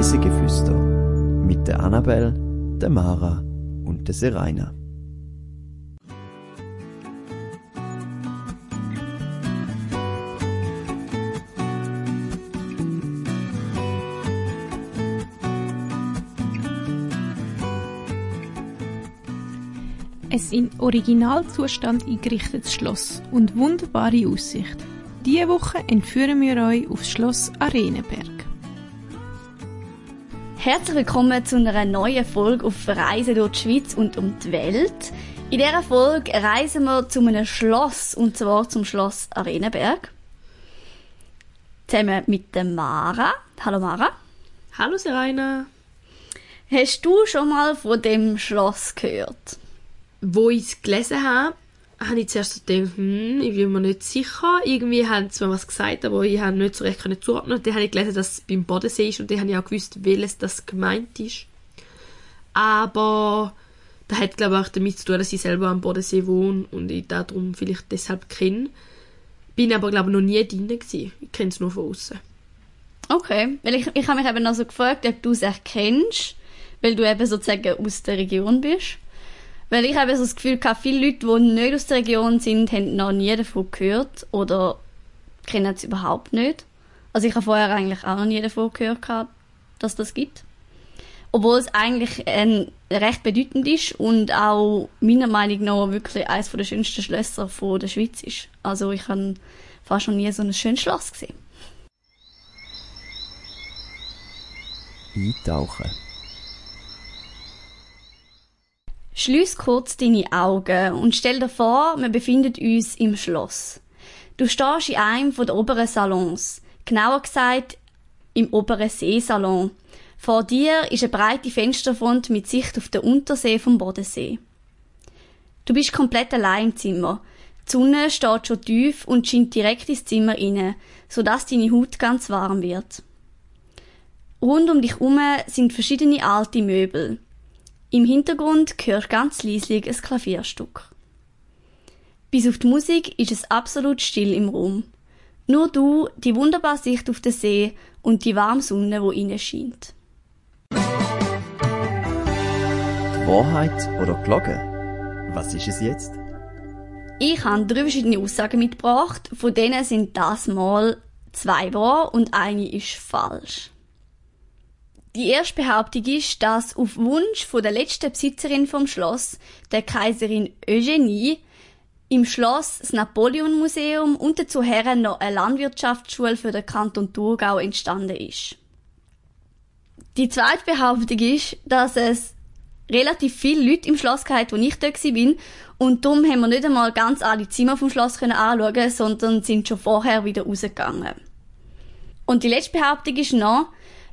Reisegeflüster mit der Annabel, der Mara und der Seraina. Ein in Originalzustand eingerichtetes Schloss und wunderbare Aussicht. Diese Woche entführen wir euch aufs Schloss Arenenberg. Herzlich willkommen zu einer neuen Folge auf Reisen durch die Schweiz und um die Welt. In dieser Folge reisen wir zu einem Schloss, und zwar zum Schloss Arenenberg. Zusammen mit der Mara. Hallo Mara. Hallo Serena. Hast du schon mal von dem Schloss gehört? Wo ich es gelesen habe, habe ich zuerst so gedacht, hm, ich bin mir nicht sicher. Irgendwie haben sie mir was gesagt, aber ich habe nicht so recht zuordnen. Und dann habe ich gelesen, dass es beim Bodensee ist und dann habe ich auch gewusst, welches das gemeint ist. Aber das hat, glaube ich, auch damit zu tun, dass ich selber am Bodensee wohne und ich darum vielleicht deshalb kenne. Bin aber, glaube ich, noch nie drin gewesen. Ich kenne es nur von außen. Okay, weil ich, ich habe mich eben also gefragt, ob du es erkennst, weil du eben sozusagen aus der Region bist. Weil ich habe so das Gefühl, gehabt, viele Leute, die nicht aus der Region sind, haben noch nie davon gehört oder kennen es überhaupt nicht. Also ich habe vorher eigentlich auch noch nie davon gehört, dass das gibt. Obwohl es eigentlich ein recht bedeutend ist und auch meiner Meinung nach wirklich eines der schönsten Schlösser der Schweiz ist. Also ich habe fast schon nie so ein schönes Schloss gesehen. Eintauchen. Schließ kurz deine Augen und stell dir vor, wir befinden uns im Schloss. Du stehst in einem der oberen Salons, genauer gesagt im oberen Seesalon. Vor dir ist eine breite Fensterfront mit Sicht auf den Untersee vom Bodensee. Du bist komplett allein im Zimmer. Die Sonne steht schon tief und scheint direkt ins Zimmer inne, sodass deine Haut ganz warm wird. Rund um dich herum sind verschiedene alte Möbel. Im Hintergrund hörst ganz leislich ein Klavierstück. Bis auf die Musik ist es absolut still im Raum. Nur du, die wunderbare Sicht auf den See und die warme Sonne, wo innen scheint. Wahrheit oder Glocke? Was ist es jetzt? Ich habe drei verschiedene Aussagen mitgebracht, von denen sind das mal zwei wahr und eine ist falsch. Die erste Behauptung ist, dass auf Wunsch von der letzten Besitzerin vom Schloss, der Kaiserin Eugenie, im Schloss das Napoleon Museum und dazu Herren noch eine Landwirtschaftsschule für den Kanton Thurgau entstanden ist. Die zweite Behauptung ist, dass es relativ viele Leute im Schloss gehabt, wo ich dort bin und darum haben wir nicht einmal ganz alle Zimmer vom Schloss können anschauen, sondern sind schon vorher wieder rausgegangen. Und die letzte Behauptung ist noch,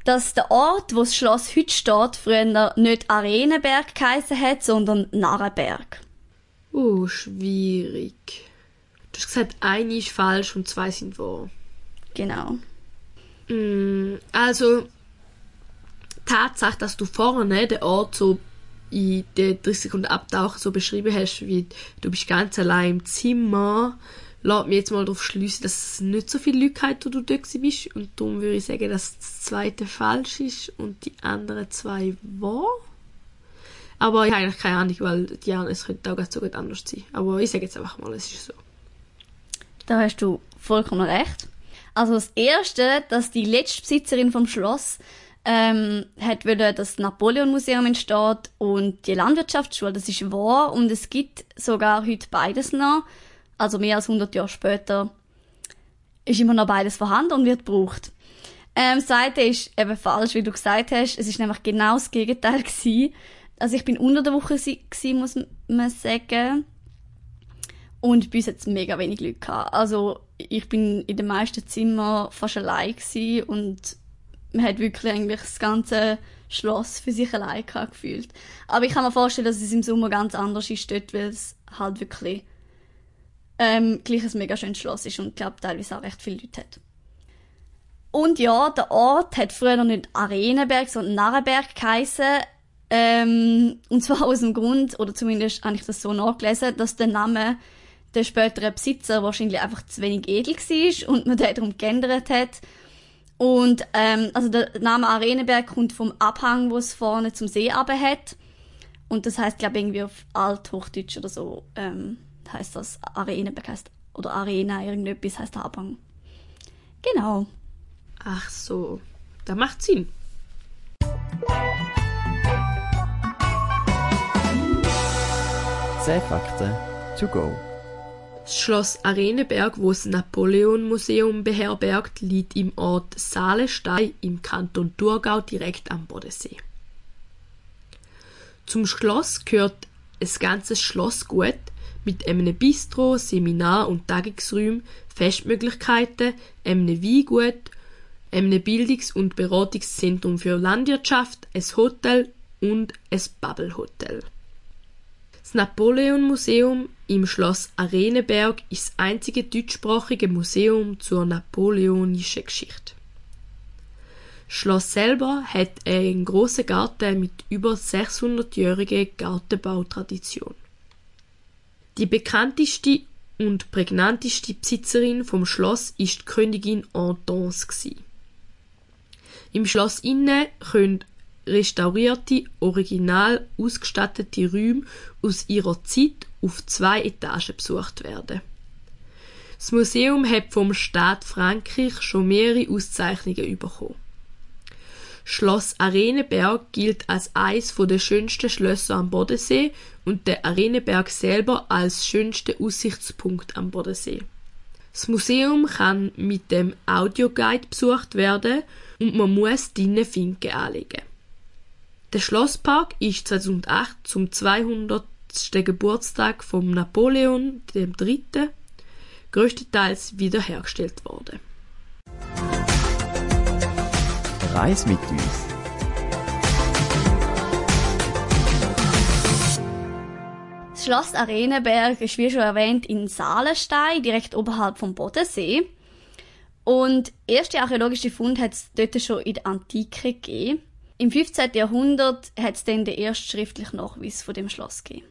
dass der Ort, wo das Schloss heute steht, früher nicht Arenenberg geheißen hat, sondern Narrenberg. Oh, schwierig. Du hast gesagt, eine ist falsch und zwei sind wahr. Genau. Mm, also, Tatsache, dass du vorne den Ort so in den 30 Sekunden Abtauchen so beschrieben hast, wie du bist ganz allein im Zimmer, lässt mich jetzt mal darauf schließen, dass es nicht so viele Leute hat, wo du dort bist. Und darum würde ich sagen, dass das zweite falsch ist und die anderen zwei wahr. Aber ich habe eigentlich keine Ahnung, weil die anderen, es könnte auch ganz so gut anders sein. Aber ich sage jetzt einfach mal, es ist so. Da hast du vollkommen recht. Also das Erste, dass die letzte Besitzerin vom Schloss ähm, hat wollen, dass das Napoleon-Museum entsteht und die Landwirtschaftsschule, das ist wahr und es gibt sogar heute beides noch also mehr als 100 Jahre später, ist immer noch beides vorhanden und wird gebraucht. Ähm, das zweite ist eben falsch, wie du gesagt hast. Es ist nämlich genau das Gegenteil gewesen. Also ich bin unter der Woche gewesen, muss man sagen. Und bei uns hat es mega wenig Leute gehabt. Also ich bin in den meisten Zimmern fast allein gewesen und man hat wirklich eigentlich das ganze Schloss für sich allein gehabt, gefühlt. Aber ich kann mir vorstellen, dass es im Sommer ganz anders ist dort, weil es halt wirklich ähm, gleich ein mega schönes Schloss ist und glaube teilweise auch recht viele Leute hat. Und ja, der Ort hat früher noch nicht Arenenberg, sondern Narrenberg geheissen. Ähm, und zwar aus dem Grund, oder zumindest habe ich das so nachgelesen, dass der Name der späteren Besitzer wahrscheinlich einfach zu wenig edel war und man den darum geändert hat. Und ähm, also der Name Arenenberg kommt vom Abhang, wo es vorne zum See runter hat. Und das heißt, glaube irgendwie auf Althochdeutsch oder so ähm, heißt das Arenenberg heißt oder Arena irgendetwas heißt der Abhang. Genau. Ach so, da macht Sinn. Zehn Fakten to go. Das Schloss Arenenberg, wo das Napoleon-Museum beherbergt, liegt im Ort Saalestein im Kanton Thurgau direkt am Bodensee. Zum Schloss gehört ein ganzes Schlossgut mit einem Bistro, Seminar- und Tagungsräumen, Festmöglichkeiten, einem Weingut, einem Bildungs- und Beratungszentrum für Landwirtschaft, ein Hotel und ein Bubble-Hotel. Das Napoleon-Museum im Schloss Arenenberg ist das einzige deutschsprachige Museum zur napoleonischen Geschichte. Das Schloss selber hat einen großen Garten mit über 600-jähriger Gartenbautradition. Die bekannteste und prägnanteste Besitzerin vom Schloss ist die Königin Hortense. Im Schloss innen können restaurierte, original ausgestattete Räume aus ihrer Zeit auf zwei Etagen besucht werden. Das Museum hat vom Staat Frankreich schon mehrere Auszeichnungen bekommen. Schloss Arenenberg gilt als eines der schönsten Schlösser am Bodensee und der Arenenberg selber als schönster Aussichtspunkt am Bodensee. Das Museum kann mit dem Audioguide besucht werden und man muss drinnen Finken anlegen. Der Schlosspark ist 2008 zum 200. Geburtstag von Napoleon III. größtenteils wiederhergestellt worden. Reis mit uns. Das Schloss Arenenberg ist wie schon erwähnt in Saalenstein, direkt oberhalb vom Bodensee. Und erste archäologische Funde hat es dort schon in der Antike gegeben. Im 15. Jahrhundert hat es dann den ersten schriftlichen Nachweis von dem Schloss gegeben.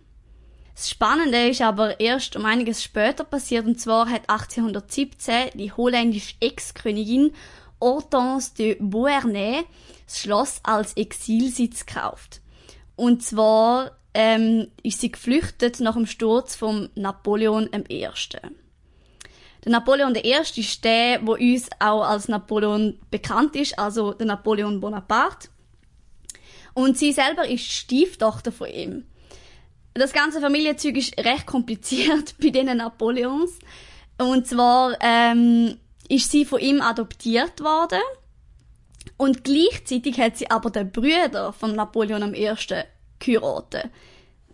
Das Spannende ist aber erst um einiges später passiert, und zwar hat 1817 die holländische Ex-Königin Hortense de Beauharnais das Schloss als Exilsitz gekauft. Und zwar ähm, ist sie geflüchtet nach dem Sturz von Napoleon I. Der Napoleon I. ist der, wo uns auch als Napoleon bekannt ist, also der Napoleon Bonaparte. Und sie selber ist Stieftochter von ihm. Das ganze Familienzeug ist recht kompliziert bei diesen Napoleons. Und zwar ähm, ist sie von ihm adoptiert worden. Und gleichzeitig hat sie aber den Brüder von Napoleon I. geheiratet.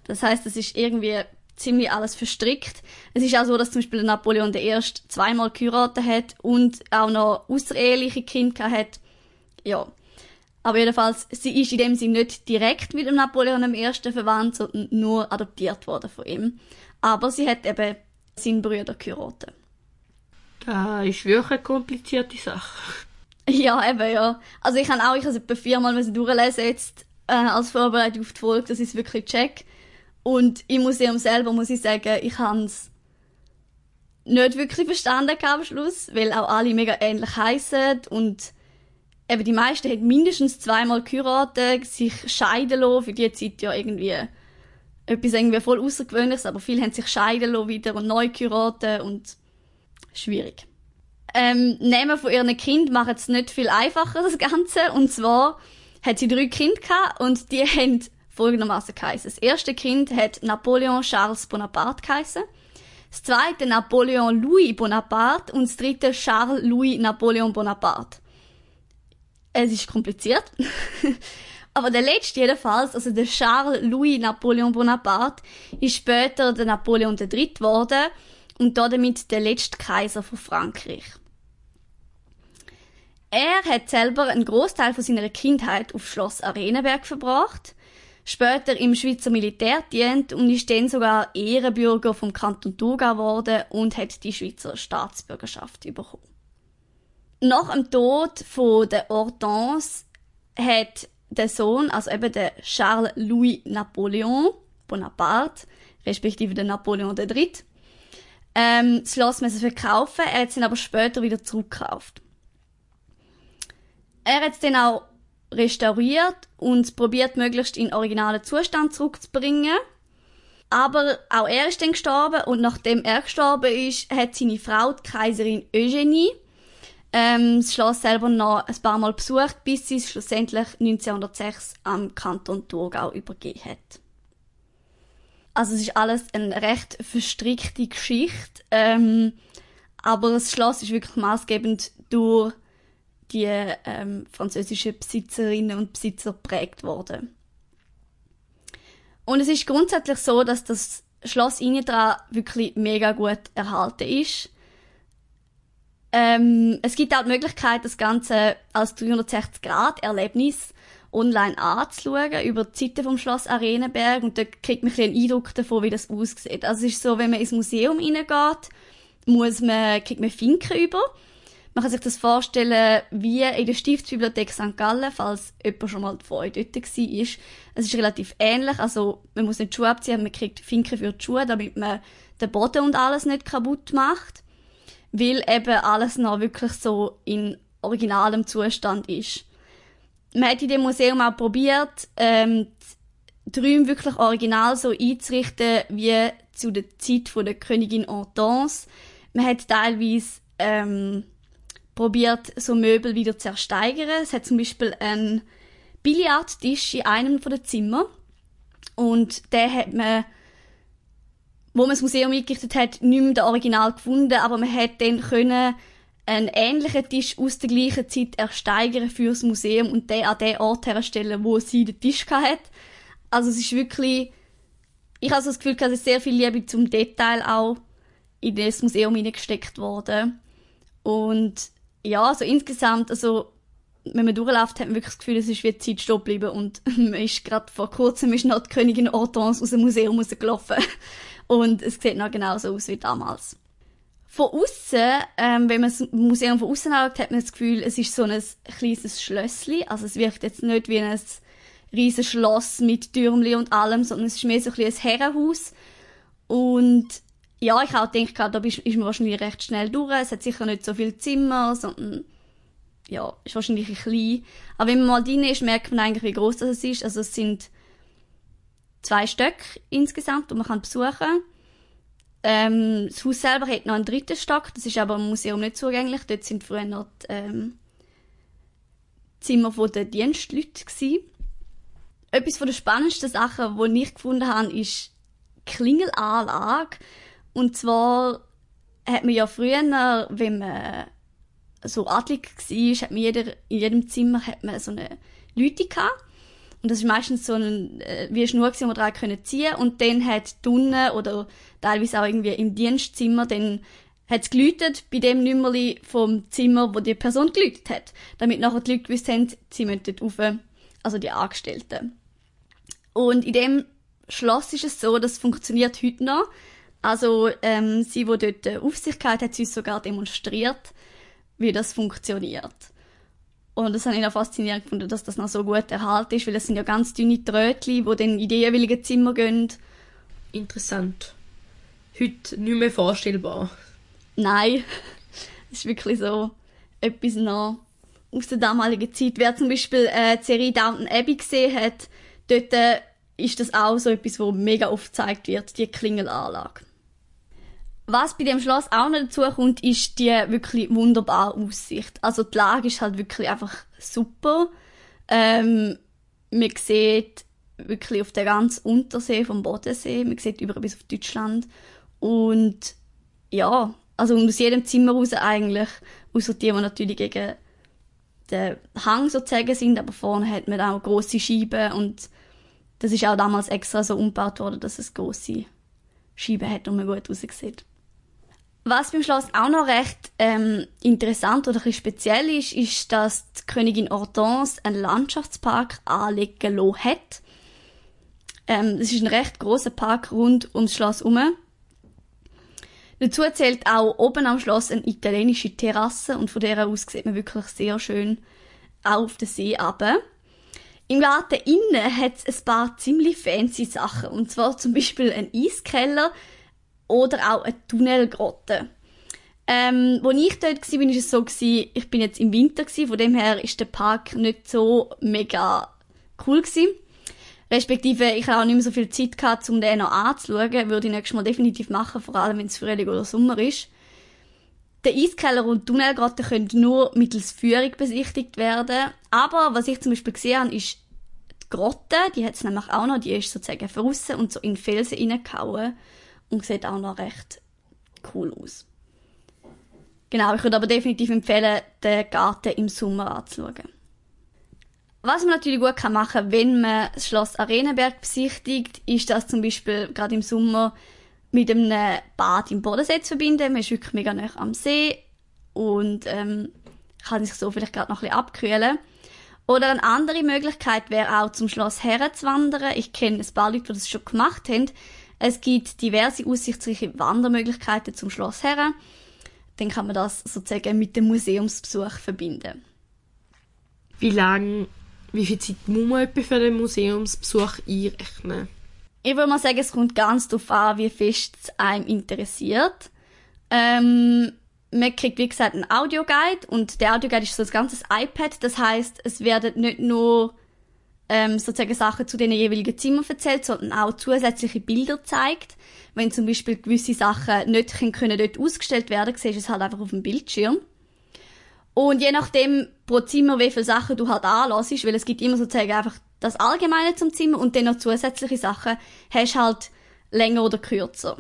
Das heißt, es ist irgendwie ziemlich alles verstrickt. Es ist auch so, dass zum Beispiel Napoleon I. zweimal geheiratet hat und auch noch außereheliche Kinder hat. Ja. Aber jedenfalls, sie ist in dem Sinne nicht direkt mit dem Napoleon I. verwandt, sondern nur adoptiert worden von ihm. Aber sie hat eben seinen Brüder geheiratet. Das ist wirklich eine komplizierte Sache. Ja, eben, ja. Also ich habe auch, ich habe es etwa viermal durchlesen jetzt, äh, als Vorbereitung auf die Folge, das ist wirklich check. Und im Museum selber muss ich sagen, ich habe es nicht wirklich verstanden am Schluss, weil auch alle mega ähnlich heißen und eben die meisten haben mindestens zweimal geheiratet, sich scheiden lassen, für die Zeit ja irgendwie etwas irgendwie voll außergewöhnliches, aber viele haben sich scheiden lassen wieder und neu geheiratet und schwierig. Ähm, Nehmen von ihren Kind macht es nicht viel einfacher, das Ganze. Und zwar hat sie drei Kinder gehabt und die haben folgendermaßen geheißen. Das erste Kind hat Napoleon Charles Bonaparte geheißen. Das zweite Napoleon Louis Bonaparte und das dritte Charles Louis Napoleon Bonaparte. Es ist kompliziert. Aber der letzte jedenfalls, also der Charles Louis Napoleon Bonaparte, ist später der Napoleon III. geworden und damit der letzte Kaiser von Frankreich. Er hat selber einen Großteil von seiner Kindheit auf Schloss Arenenberg verbracht, später im Schweizer Militär dient und ist dann sogar Ehrenbürger vom Kanton Thurgau geworden und hat die Schweizer Staatsbürgerschaft bekommen. Nach dem Tod von der Hortense hat der Sohn, also eben der Charles Louis Napoleon Bonaparte, respektive der Napoleon III., ähm, das Schloss müssen verkaufen, er hat es dann aber später wieder zurückgekauft. Er hat es dann auch restauriert und probiert, möglichst in originalen Zustand zurückzubringen. Aber auch er ist dann gestorben und nachdem er gestorben ist, hat seine Frau, die Kaiserin Eugenie, ähm, das Schloss selber noch ein paar Mal besucht, bis sie es schlussendlich 1906 am Kanton Thurgau übergeben hat. Also es ist alles eine recht verstrickte Geschichte, ähm, aber das Schloss ist wirklich maßgebend durch die ähm, französischen Besitzerinnen und Besitzer prägt worden. Und es ist grundsätzlich so, dass das Schloss Inidra wirklich mega gut erhalten ist. Ähm, es gibt auch die Möglichkeit, das Ganze als 360-Grad-Erlebnis online anzuschauen, über die Seite vom Schloss Arenenberg, und da kriegt man ein einen Eindruck davon, wie das aussieht. Also es ist so, wenn man ins Museum reingeht, muss man, kriegt man Finken über. Man kann sich das vorstellen, wie in der Stiftsbibliothek St. Gallen, falls jemand schon mal vor euch dort war. Es ist relativ ähnlich, also man muss nicht Schuhe abziehen, man kriegt Finken für die Schuhe, damit man den Boden und alles nicht kaputt macht weil eben alles noch wirklich so in originalem Zustand ist. Man hat in dem Museum auch probiert, ähm, die Räume wirklich original so einzurichten wie zu der Zeit von der Königin Hortense. Man hat teilweise ähm, probiert, so Möbel wieder zu ersteigern. Es hat zum Beispiel einen Billardtisch in einem von den Zimmern und der hat man wo man das Museum eingerichtet hat, nicht mehr den Original gefunden, aber man hat dann können einen ähnlichen Tisch aus der gleichen Zeit ersteigern für das Museum und den an den Ort herstellen, wo sie den Tisch hat. Also es ist wirklich, ich habe so das Gefühl, dass sehr viel Liebe zum Detail auch in das Museum hineingesteckt worden. Und ja, also insgesamt, also wenn man durchläuft, hat man wirklich das Gefühl, es ist wie Zeit stehen geblieben und man ist gerade vor kurzem ist noch die Königin Hortense aus dem Museum rausgelaufen. Und es sieht noch genauso aus wie damals. Von außen, ähm, wenn man das Museum von außen anschaut, hat man das Gefühl, es ist so ein kleines Schlössli. Also es wirkt jetzt nicht wie ein riesiges Schloss mit Türmli und allem, sondern es ist mehr so ein, ein Herrenhaus. Und ja, ich auch denke, da ist, ist man wahrscheinlich recht schnell durch. Es hat sicher nicht so viele Zimmer, sondern ja, ist wahrscheinlich ein klein. Aber wenn man mal drin ist, merkt man eigentlich, wie groß das ist. Also es sind zwei Stöcke insgesamt, die man besuchen kann. Ähm, das Haus selber hat noch einen dritten Stock, das ist aber im Museum nicht zugänglich. Dort sind früher noch die ähm, Zimmer der Dienstleute gewesen. Etwas von der spannendsten Sachen, die ich gefunden habe, ist die Klingelanlage. Und zwar hat man ja früher, wenn man so adlig war, hat man jeder, in jedem Zimmer hat man so eine Leute gehabt. Und das ist meistens so ein, äh, wie eine Schnur, die wir dran können ziehen Und dann hat die oder teilweise auch irgendwie im Dienstzimmer, dann hat es geläutet bei dem Nummerli vom Zimmer, wo die Person geläutet hat. Damit nachher die Leute gewusst haben, sie müssen dort rauf, also die Angestellten. Und in dem Schloss ist es so, das funktioniert heute noch. Also, ähm, sie, die dort Aufsicht hat, hat sie uns sogar demonstriert, wie das funktioniert. Und das habe ich auch faszinierend gefunden, dass das noch so gut erhalten ist, weil es sind ja ganz dünne Trötchen, die dann in die jeweiligen Zimmer gehen. Interessant. Heute nicht mehr vorstellbar. Nein, es ist wirklich so etwas noch aus der damaligen Zeit. Wer zum Beispiel äh, die Serie Downton Abbey gesehen hat, dort äh, ist das auch so etwas, wo mega oft gezeigt wird, die Klingelanlage. Was bei dem Schloss auch noch dazu kommt, ist die wirklich wunderbare Aussicht. Also die Lage ist halt wirklich einfach super. Ähm, man sieht wirklich auf der ganzen Untersee vom Bodensee, man sieht über bis auf Deutschland und ja, also aus jedem Zimmer raus eigentlich, außer die, die natürlich gegen den Hang sozusagen sind, aber vorne hat man auch große Scheiben und das ist auch damals extra so umgebaut worden, dass es große Scheiben hat und man gut raussieht. Was beim Schloss auch noch recht ähm, interessant oder ein speziell ist, ist, dass die Königin Hortense einen Landschaftspark anlegen lassen hat. Ähm, das ist ein recht großer Park rund ums Schloss herum. Dazu zählt auch oben am Schloss eine italienische Terrasse und von der aus sieht man wirklich sehr schön auf den See runter. Im Garten innen hat es ein paar ziemlich fancy Sachen. Und zwar zum Beispiel ein Eiskeller, oder auch eine Tunnelgrotte. Ähm, wo ich dort war, war es so, gewesen, ich bin jetzt im Winter, gewesen, von dem her ist der Park nicht so mega cool gewesen. Respektive, ich habe auch nicht mehr so viel Zeit gehabt, um den noch anzuschauen. Würde ich nächstes Mal definitiv machen, vor allem wenn es Frühling oder Sommer ist. Der Eiskeller und Tunnelgrotte können nur mittels Führung besichtigt werden. Aber was ich zum Beispiel gesehen habe, ist die Grotte, die hat es nämlich auch noch, die ist sozusagen verrissen und so in Felsen reingehauen und sieht auch noch recht cool aus. Genau, ich würde aber definitiv empfehlen, den Garten im Sommer anzuschauen. Was man natürlich gut kann machen wenn man das Schloss Arenenberg besichtigt, ist das zum Beispiel gerade im Sommer mit einem Bad im Bodensee zu verbinden. Man ist wirklich mega nah am See und ähm, kann sich so vielleicht gerade noch ein bisschen abkühlen. Oder eine andere Möglichkeit wäre auch zum Schloss Herren zu wandern. Ich kenne ein paar Leute, die das schon gemacht haben. Es gibt diverse aussichtsreiche Wandermöglichkeiten zum Schloss Herren. Dann kann man das sozusagen mit dem Museumsbesuch verbinden. Wie lange, wie viel Zeit muss man etwa für den Museumsbesuch einrechnen? Ich würde mal sagen, es kommt ganz darauf an, wie fest es einem interessiert. Ähm, man kriegt, wie gesagt, einen Audioguide und der Audioguide ist so ein ganzes iPad. Das heißt, es werden nicht nur ähm, sozusagen Sachen zu den jeweiligen Zimmern erzählt, sondern auch zusätzliche Bilder zeigt. Wenn zum Beispiel gewisse Sachen nicht können dort ausgestellt werden, siehst du es halt einfach auf dem Bildschirm. Und je nachdem pro Zimmer, wie viele Sachen du halt anlässt, weil es gibt immer sozusagen einfach das Allgemeine zum Zimmer und dann noch zusätzliche Sachen, hast halt länger oder kürzer.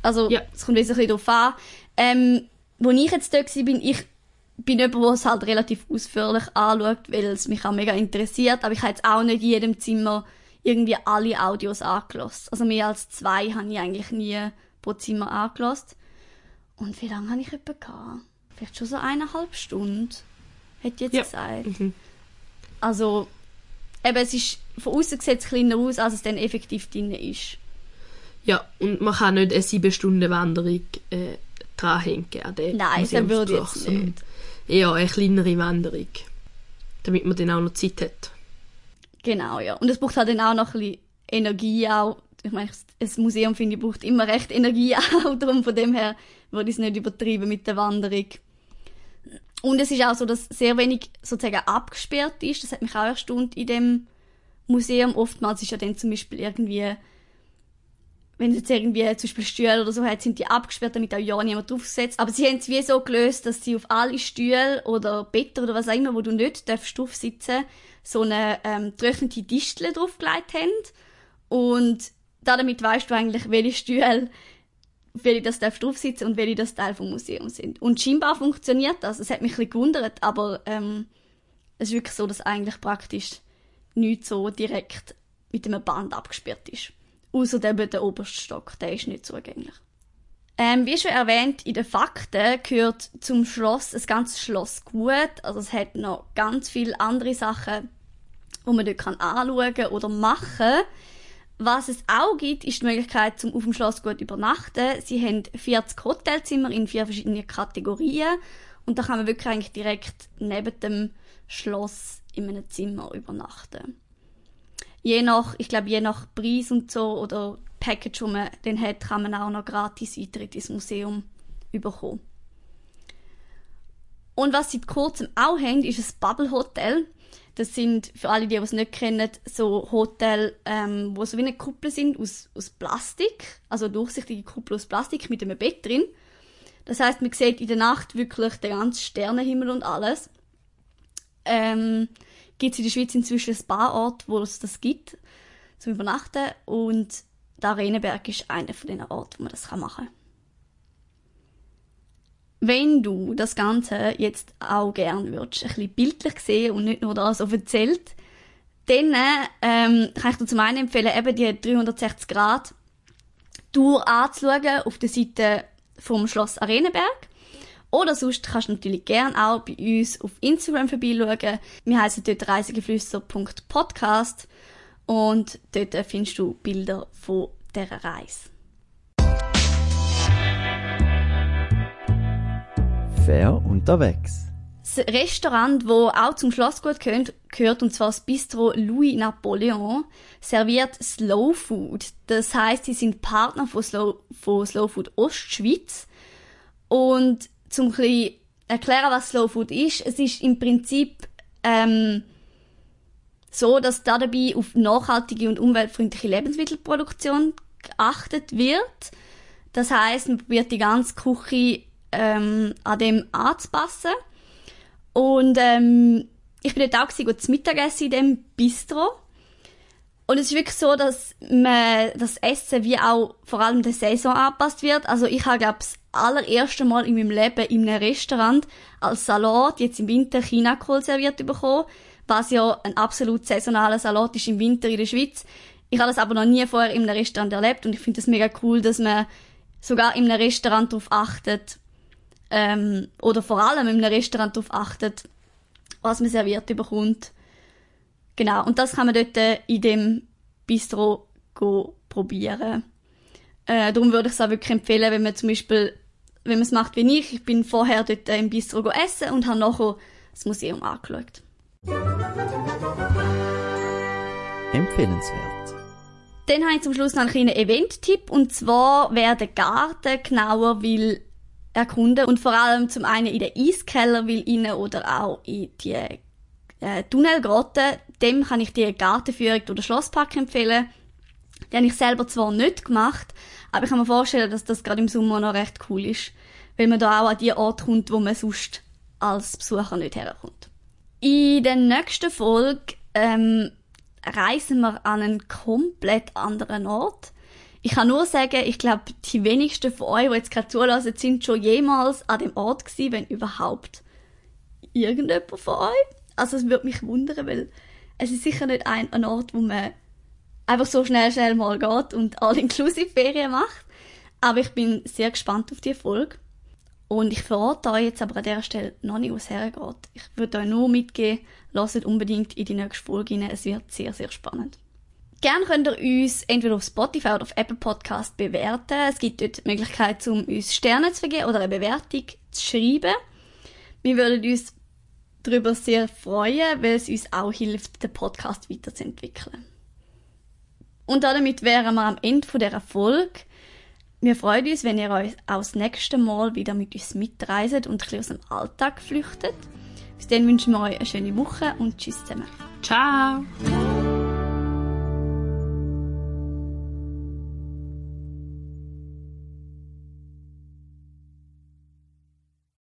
Also, Ja. es kommt ein bisschen darauf an. Ähm, wo ich jetzt dort war, bin ich bin jemand, der es halt relativ ausführlich anschaut, weil es mich auch mega interessiert, aber ich habe jetzt auch nicht in jedem Zimmer irgendwie alle Audios angelassen. Also mehr als zwei habe ich eigentlich nie pro Zimmer angelassen. Und wie lange habe ich etwa gehabt? Vielleicht schon so eineinhalb Stunden, hätte ich jetzt Ja. gesagt. Mhm. Also, eben, es ist von außen sieht es kleiner aus, als es dann effektiv drin ist. Ja, und man kann nicht eine sieben Stunden Wanderung äh, dranhängen an den Nein, das würde ich jetzt nicht. Eher eine kleinere Wanderung, damit man dann auch noch Zeit hat. Genau, ja. Und es braucht halt dann auch noch ein bisschen Energie auch. Ich meine, ein Museum, finde ich, braucht immer recht Energie auch. Darum von dem her würde ich es nicht übertreiben mit der Wanderung. Und es ist auch so, dass sehr wenig sozusagen abgesperrt ist. Das hat mich auch erstaunt in dem Museum. Oftmals ist ja dann zum Beispiel irgendwie, wenn es jetzt irgendwie zum Beispiel Stühle oder so hat, sind die abgesperrt, damit auch ja niemand draufsetzt. Aber sie haben es wie so gelöst, dass sie auf alle Stühle oder Betten oder was auch immer, wo du nicht darfst draufsitzen, so eine ähm, trocknete Distel draufgelegt haben. Und damit weißt du eigentlich, welche Stühle, welche das darfst draufsitzen und welche das Teil vom Museum sind. Und scheinbar funktioniert das. Es hat mich ein bisschen gewundert, aber ähm, es ist wirklich so, dass eigentlich praktisch nicht so direkt mit einem Band abgesperrt ist. Außer der oberste Stock, der ist nicht zugänglich. Ähm, wie schon erwähnt, in den Fakten gehört zum Schloss das ganze Schloss gut. Also es hat noch ganz viele andere Sachen, wo man dort kann anschauen oder machen Was es auch gibt, ist die Möglichkeit, zum auf dem Schloss gut übernachten. Sie haben 40 Hotelzimmer in vier verschiedenen Kategorien und da kann man wirklich eigentlich direkt neben dem Schloss in einem Zimmer übernachten. Je nach, ich glaube, je nach Preis und so oder Package, das man dann hat, kann man auch noch gratis Eintritt ins Museum bekommen. Und was sie vor kurzem auch haben, ist ein Bubble Hotel. Das sind, für alle, die es nicht kennen, so Hotel, ähm, wo so wie eine Kuppel sind aus, aus Plastik. Also durchsichtige Kuppel aus Plastik mit einem Bett drin. Das heißt, man sieht in der Nacht wirklich den ganzen Sternenhimmel und alles. Ähm, gibt es in der Schweiz inzwischen ein paar Orte, wo es das gibt, zum Übernachten. Und der Arenenberg ist einer von den Orten, wo man das machen kann. Wenn du das Ganze jetzt auch gern würdest, ein bisschen bildlich sehen und nicht nur das so erzählt, dann ähm, kann ich dir zum einen empfehlen, eben die 360 Grad Tour anzuschauen auf der Seite vom Schloss Arenenberg. Oder sonst kannst du natürlich gerne auch bei uns auf Instagram vorbeischauen. Wir heißen dort reisegeflüster.podcast und dort findest du Bilder von dieser Reise. Fair unterwegs. Das Restaurant, wo auch zum Schlossgut gehört, gehört, und zwar das Bistro Louis Napoleon, serviert Slow Food. Das heißt, sie sind Partner von Slow, von Slow Food Ostschweiz. Und zum ein erklären, was Slow Food ist, es ist im Prinzip ähm, so, dass da dabei auf nachhaltige und umweltfreundliche Lebensmittelproduktion geachtet wird. Das heißt, man probiert die ganze Küche ähm, an dem anzupassen. Und ähm, ich bin dort auch gewesen, zu Mittagessen in dem Bistro. Und es ist wirklich so, dass man das Essen wie auch vor allem der Saison angepasst wird. Also ich habe, glaube das allererste Mal in meinem Leben in einem Restaurant als Salat jetzt im Winter Chinakohl serviert bekommen, was ja ein absolut saisonaler Salat ist im Winter in der Schweiz. Ich habe das aber noch nie vorher in einem Restaurant erlebt und ich finde es mega cool, dass man sogar in einem Restaurant darauf achtet, ähm, oder vor allem in einem Restaurant darauf achtet, was man serviert bekommt. Genau, und das kann man dort äh, in dem Bistro probieren. Äh, darum würde ich es auch wirklich empfehlen, wenn man zum Beispiel, wenn man es macht wie ich, ich bin vorher dort äh, im Bistro essen und habe nachher das Museum angeschaut. Empfehlenswert. Dann habe ich zum Schluss noch einen kleinen Event-Tipp und zwar wer den Garten genauer will erkunden und vor allem zum einen in den Eiskeller will rein oder auch in die äh, Tunnelgrotte, dem kann ich die Gartenführung oder Schlosspark empfehlen. Die habe ich selber zwar nicht gemacht, aber ich kann mir vorstellen, dass das gerade im Sommer noch recht cool ist, weil man da auch an die Ort kommt, wo man sonst als Besucher nicht herkommt. In der nächsten Folge ähm, reisen wir an einen komplett anderen Ort. Ich kann nur sagen, ich glaube, die wenigsten von euch, die jetzt gerade zulassen, sind schon jemals an dem Ort gewesen, wenn überhaupt irgendjemand von euch. Also es würde mich wundern, weil es ist sicher nicht ein, ein Ort, wo man einfach so schnell, schnell mal geht und all-inclusive Ferien macht. Aber ich bin sehr gespannt auf die Folge. Und ich verrate euch jetzt aber an dieser Stelle noch nicht, wo es hergeht. Ich würde euch nur mitgeben, lasst unbedingt in die nächste Folge rein. Es wird sehr, sehr spannend. Gern könnt ihr uns entweder auf Spotify oder auf Apple Podcast bewerten. Es gibt dort die Möglichkeit, um uns Sterne zu vergeben oder eine Bewertung zu schreiben. Wir würden uns darüber sehr freuen, weil es uns auch hilft, den Podcast weiterzuentwickeln. Und damit wären wir am Ende dieser Folge. Wir freuen uns, wenn ihr euch auch das nächste Mal wieder mit uns mitreiset und ein aus dem Alltag flüchtet. Bis dann wünschen wir euch eine schöne Woche und tschüss zusammen. Ciao!